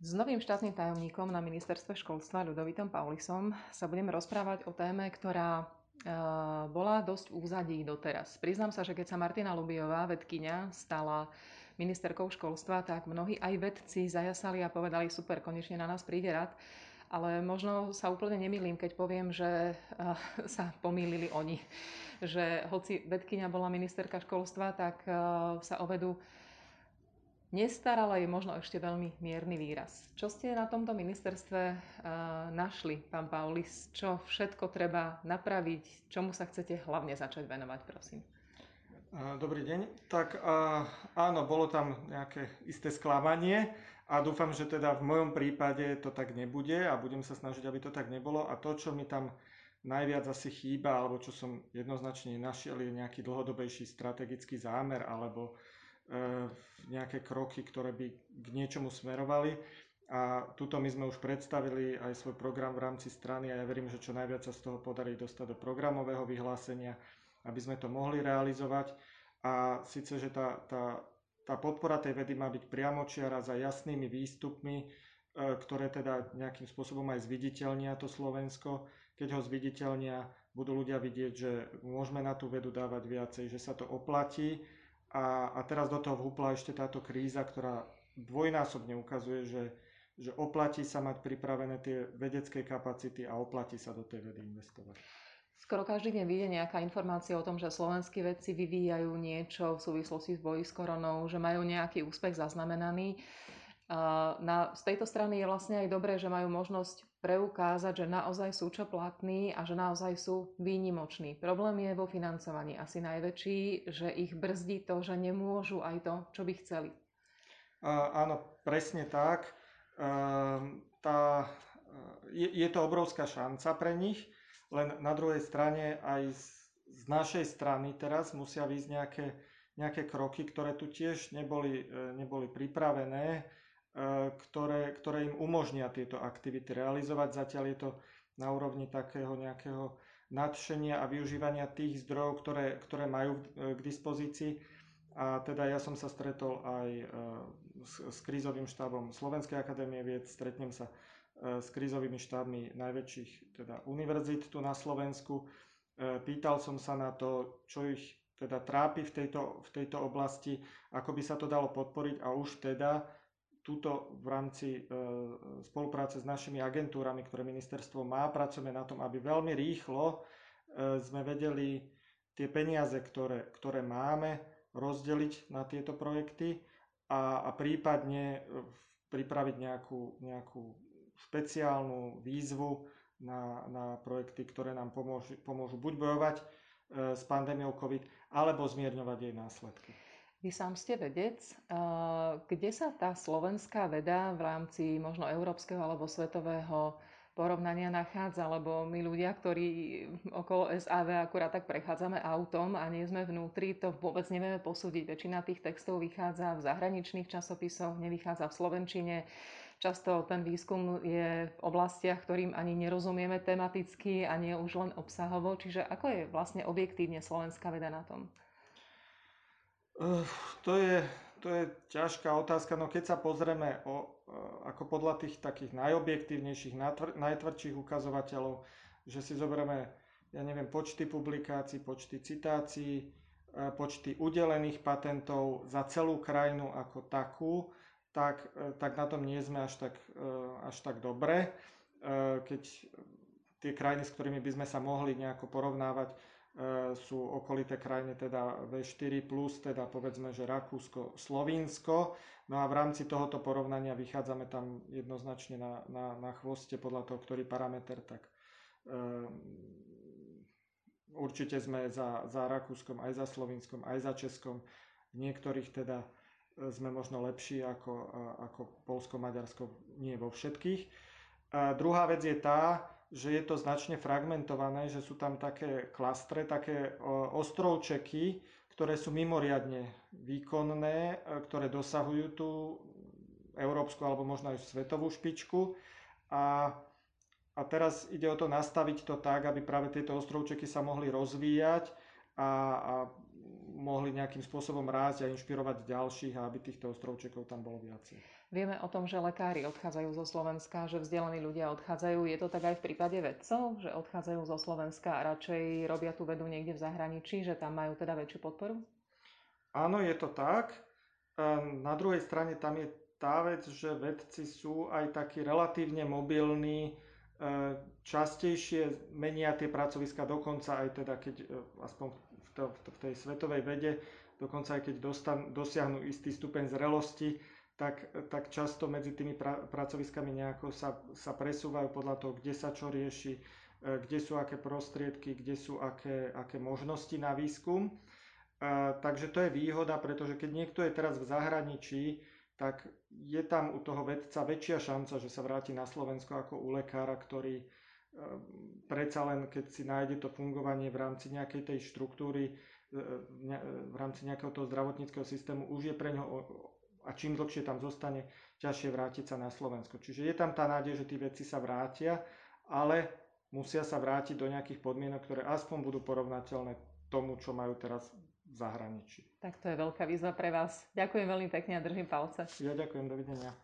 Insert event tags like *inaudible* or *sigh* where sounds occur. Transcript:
S novým štátnym tajomníkom na ministerstve školstva Ľudovitom Paulisom sa budeme rozprávať o téme, ktorá bola dosť v úzadí doteraz. Priznám sa, že keď sa Martina Lubiová, vedkynia, stala ministerkou školstva, tak mnohí aj vedci zajasali a povedali, super, konečne na nás príde rad. Ale možno sa úplne nemýlim, keď poviem, že *laughs* sa pomýlili oni. Že hoci vedkynia bola ministerka školstva, tak sa o vedu Nestarala je možno ešte veľmi mierny výraz. Čo ste na tomto ministerstve uh, našli, pán Paulis? Čo všetko treba napraviť? Čomu sa chcete hlavne začať venovať, prosím? Dobrý deň. Tak uh, áno, bolo tam nejaké isté sklamanie a dúfam, že teda v mojom prípade to tak nebude a budem sa snažiť, aby to tak nebolo. A to, čo mi tam najviac asi chýba, alebo čo som jednoznačne našiel, je nejaký dlhodobejší strategický zámer alebo nejaké kroky, ktoré by k niečomu smerovali. A tuto my sme už predstavili aj svoj program v rámci strany a ja verím, že čo najviac sa z toho podarí dostať do programového vyhlásenia, aby sme to mohli realizovať. A síce, že tá, tá, tá podpora tej vedy má byť priamočiara za jasnými výstupmi, e, ktoré teda nejakým spôsobom aj zviditeľnia to Slovensko. Keď ho zviditeľnia, budú ľudia vidieť, že môžeme na tú vedu dávať viacej, že sa to oplatí a, a teraz do toho vhúpla ešte táto kríza, ktorá dvojnásobne ukazuje, že, že oplatí sa mať pripravené tie vedecké kapacity a oplatí sa do tej vedy investovať. Skoro každý deň vyjde nejaká informácia o tom, že slovenskí vedci vyvíjajú niečo v súvislosti s boji s koronou, že majú nejaký úspech zaznamenaný. Na, z tejto strany je vlastne aj dobré, že majú možnosť preukázať, že naozaj sú čo platní a že naozaj sú výnimoční. Problém je vo financovaní asi najväčší, že ich brzdí to, že nemôžu aj to, čo by chceli. Uh, áno, presne tak. Uh, tá, je, je to obrovská šanca pre nich, len na druhej strane aj z, z našej strany teraz musia výjsť nejaké, nejaké kroky, ktoré tu tiež neboli, e, neboli pripravené E, ktoré, ktoré im umožnia tieto aktivity realizovať. Zatiaľ je to na úrovni takého nejakého nadšenia a využívania tých zdrojov, ktoré, ktoré majú e, k dispozícii. A teda ja som sa stretol aj e, s, s krízovým štábom Slovenskej akadémie vied, stretnem sa s krízovými štábmi najväčších teda univerzít tu na Slovensku. Pýtal som sa na to, čo ich teda trápi v tejto, v tejto oblasti, ako by sa to dalo podporiť a už teda túto v rámci e, spolupráce s našimi agentúrami, ktoré ministerstvo má, pracujeme na tom, aby veľmi rýchlo e, sme vedeli tie peniaze, ktoré, ktoré máme, rozdeliť na tieto projekty a, a prípadne e, pripraviť nejakú, nejakú špeciálnu výzvu na, na projekty, ktoré nám pomôžu, pomôžu buď bojovať s pandémiou COVID, alebo zmierňovať jej následky. Vy sám ste vedec. Kde sa tá slovenská veda v rámci možno európskeho alebo svetového porovnania nachádza, lebo my ľudia, ktorí okolo SAV akurát tak prechádzame autom a nie sme vnútri, to vôbec nevieme posúdiť. Väčšina tých textov vychádza v zahraničných časopisoch, nevychádza v slovenčine. Často ten výskum je v oblastiach, ktorým ani nerozumieme tematicky a nie už len obsahovo. Čiže ako je vlastne objektívne slovenská veda na tom? To je, to je ťažká otázka, no keď sa pozrieme o, e, ako podľa tých takých najobjektívnejších, najtvrdších ukazovateľov, že si zoberieme, ja neviem, počty publikácií, počty citácií, e, počty udelených patentov za celú krajinu ako takú, tak, e, tak na tom nie sme až tak, až tak dobre. Keď tie krajiny, s ktorými by sme sa mohli nejako porovnávať, sú okolité krajiny teda V4+, teda povedzme, že Rakúsko, Slovinsko. No a v rámci tohoto porovnania vychádzame tam jednoznačne na, na, na chvoste podľa toho, ktorý parameter, tak um, určite sme za, za Rakúskom, aj za Slovinskom, aj za Českom. V niektorých teda e, sme možno lepší ako, ako Polsko, Maďarsko, nie vo všetkých. A druhá vec je tá, že je to značne fragmentované, že sú tam také klastre, také ostrovčeky, ktoré sú mimoriadne výkonné, e, ktoré dosahujú tú európsku alebo možno aj svetovú špičku. A, a teraz ide o to nastaviť to tak, aby práve tieto ostrovčeky sa mohli rozvíjať a, a mohli nejakým spôsobom rásť a inšpirovať ďalších a aby týchto ostrovčekov tam bolo viacej. Vieme o tom, že lekári odchádzajú zo Slovenska, že vzdelaní ľudia odchádzajú. Je to tak aj v prípade vedcov, že odchádzajú zo Slovenska a radšej robia tú vedu niekde v zahraničí, že tam majú teda väčšiu podporu? Áno, je to tak. Na druhej strane tam je tá vec, že vedci sú aj takí relatívne mobilní, častejšie menia tie pracoviska, dokonca aj teda, keď aspoň v, to, v tej svetovej vede, dokonca aj keď dostan, dosiahnu istý stupeň zrelosti, tak, tak často medzi tými pra, pracoviskami nejako sa, sa presúvajú podľa toho, kde sa čo rieši, e, kde sú aké prostriedky, kde sú aké, aké možnosti na výskum. Takže to je výhoda, pretože keď niekto je teraz v zahraničí, tak je tam u toho vedca väčšia šanca, že sa vráti na Slovensko ako u lekára, ktorý e, predsa len keď si nájde to fungovanie v rámci nejakej tej štruktúry, v rámci nejakého toho zdravotníckého systému, už je pre ňo a čím dlhšie tam zostane, ťažšie vrátiť sa na Slovensko. Čiže je tam tá nádej, že tí vedci sa vrátia, ale musia sa vrátiť do nejakých podmienok, ktoré aspoň budú porovnateľné tomu, čo majú teraz v zahraničí. Tak to je veľká výzva pre vás. Ďakujem veľmi pekne a držím palce. Ja ďakujem, dovidenia.